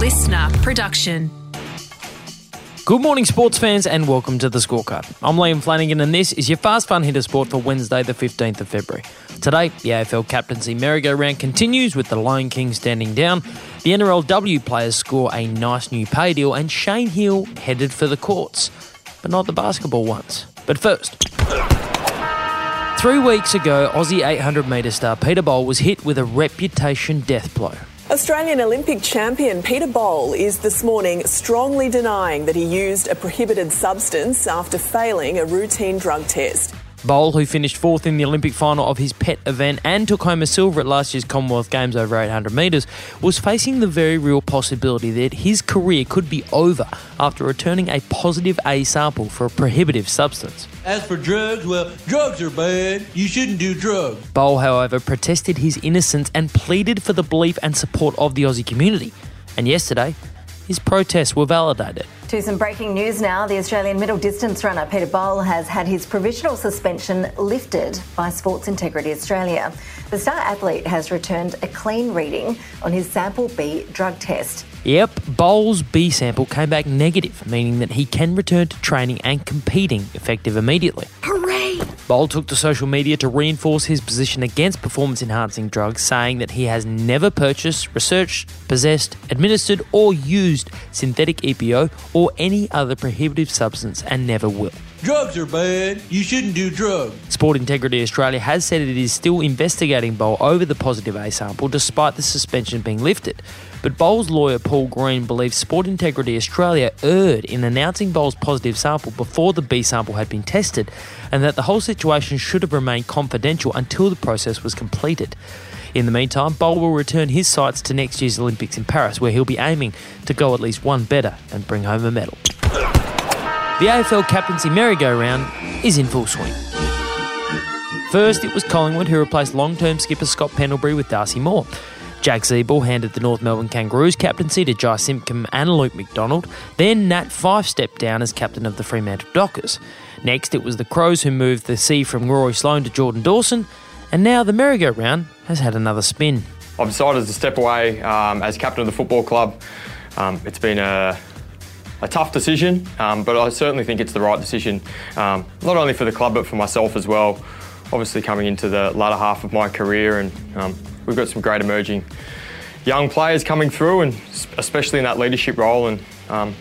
listener production. Good morning, sports fans, and welcome to the scorecard. I'm Liam Flanagan, and this is your fast fun hitter sport for Wednesday, the 15th of February. Today, the AFL captaincy merry-go-round continues with the Lion King standing down. The NRLW players score a nice new pay deal, and Shane Heal headed for the courts, but not the basketball ones. But first, three weeks ago, Aussie 800 metre star Peter Bol was hit with a reputation death blow. Australian Olympic champion Peter Bol is this morning strongly denying that he used a prohibited substance after failing a routine drug test. Bol, who finished fourth in the Olympic final of his pet event and took home a silver at last year's Commonwealth Games over 800 metres, was facing the very real possibility that his career could be over after returning a positive A sample for a prohibitive substance. As for drugs, well, drugs are bad. You shouldn't do drugs. Bol, however, protested his innocence and pleaded for the belief and support of the Aussie community. And yesterday, his protests were validated. To some breaking news now. The Australian middle distance runner Peter Bol has had his provisional suspension lifted by Sports Integrity Australia. The star athlete has returned a clean reading on his sample B drug test. Yep, Bol's B sample came back negative, meaning that he can return to training and competing effective immediately. Bol took to social media to reinforce his position against performance enhancing drugs, saying that he has never purchased, researched, possessed, administered, or used synthetic EPO or any other prohibitive substance and never will. Drugs are bad. You shouldn't do drugs. Sport Integrity Australia has said it is still investigating Bol over the positive A sample despite the suspension being lifted. But Bol's lawyer Paul Green believes Sport Integrity Australia erred in announcing Bol's positive sample before the B sample had been tested and that the whole situation should have remained confidential until the process was completed. In the meantime, Bol will return his sights to next year's Olympics in Paris, where he'll be aiming to go at least one better and bring home a medal. The AFL captaincy merry-go-round is in full swing. First, it was Collingwood who replaced long-term skipper Scott Pendlebury with Darcy Moore. Jack Ziebell handed the North Melbourne Kangaroos captaincy to Jy Simpkin and Luke McDonald. Then Nat Fyfe stepped down as captain of the Fremantle Dockers. Next, it was the Crows who moved the C from Rory Sloane to Jordan Dawson. And now the merry-go-round has had another spin. I've decided to step away um, as captain of the football club. Um, it's been a, a tough decision, um, but I certainly think it's the right decision, um, not only for the club but for myself as well. Obviously, coming into the latter half of my career, and um, we've got some great emerging young players coming through, and especially in that leadership role. And um,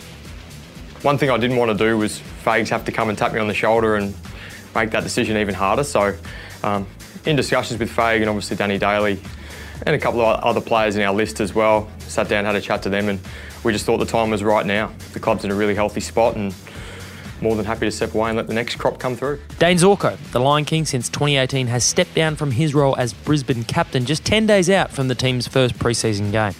one thing I didn't want to do was Fages have to come and tap me on the shoulder and make that decision even harder. So, um, in discussions with Fages and obviously Danny Daly and a couple of other players in our list as well, sat down, had a chat to them, and we just thought the time was right now. The club's in a really healthy spot, and more than happy to step away and let the next crop come through. Dane Zorko, the Lion King since 2018, has stepped down from his role as Brisbane captain just 10 days out from the team's first preseason game.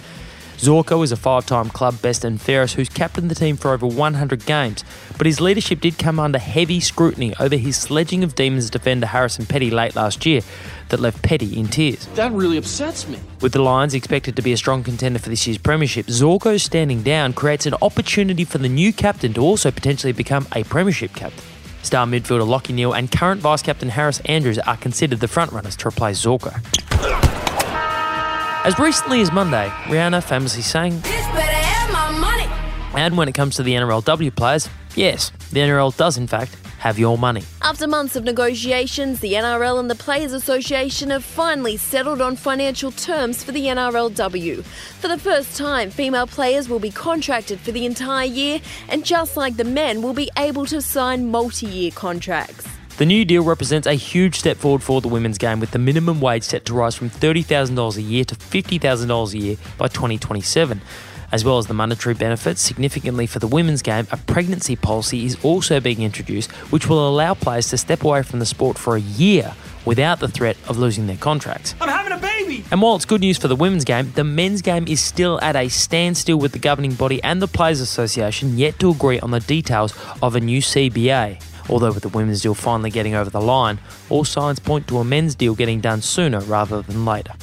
Zorko is a five time club best and fairest who's captained the team for over 100 games, but his leadership did come under heavy scrutiny over his sledging of Demons defender Harrison Petty late last year that left Petty in tears. That really upsets me. With the Lions expected to be a strong contender for this year's Premiership, Zorko standing down creates an opportunity for the new captain to also potentially become a Premiership captain. Star midfielder Lachie Neale and current vice captain Harris Andrews are considered the frontrunners to replace Zorko. As recently as Monday, Rihanna famously sang, and when it comes to the NRLW players, yes, the NRL does in fact have your money. After months of negotiations, the NRL and the Players Association have finally settled on financial terms for the NRLW. For the first time, female players will be contracted for the entire year, and just like the men, will be able to sign multi year contracts. The new deal represents a huge step forward for the women's game, with the minimum wage set to rise from $30,000 a year to $50,000 a year by 2027. As well as the monetary benefits, significantly for the women's game, a pregnancy policy is also being introduced, which will allow players to step away from the sport for a year without the threat of losing their contracts. I'm having a baby! And while it's good news for the women's game, the men's game is still at a standstill with the governing body and the Players Association yet to agree on the details of a new CBA. Although with the women's deal finally getting over the line, all signs point to a men's deal getting done sooner rather than later.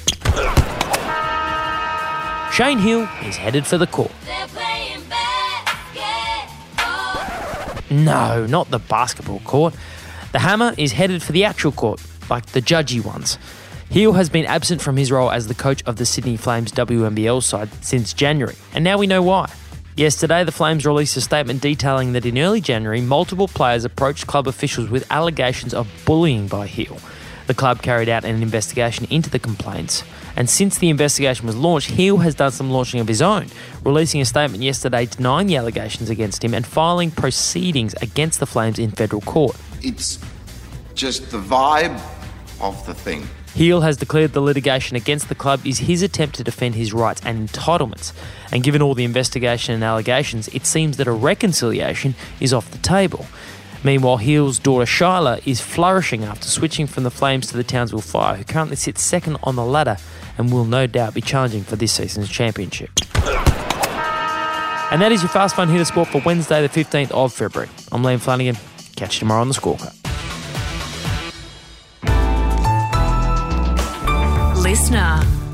Shane Heal is headed for the court. No, not the basketball court. The hammer is headed for the actual court, like the judgy ones. Heal has been absent from his role as the coach of the Sydney Flames WNBL side since January, and now we know why. Yesterday, the Flames released a statement detailing that in early January, multiple players approached club officials with allegations of bullying by Heal. The club carried out an investigation into the complaints, and since the investigation was launched, Heal has done some launching of his own, releasing a statement yesterday denying the allegations against him and filing proceedings against the Flames in federal court. It's just the vibe of the thing. Heal has declared the litigation against the club is his attempt to defend his rights and entitlements. And given all the investigation and allegations, it seems that a reconciliation is off the table. Meanwhile, Heal's daughter Shyla is flourishing after switching from the Flames to the Townsville Fire, who currently sits second on the ladder and will no doubt be challenging for this season's championship. And that is your Fast Fun Hit of Sport for Wednesday, the 15th of February. I'm Liam Flanagan. Catch you tomorrow on the scorecard. Listener.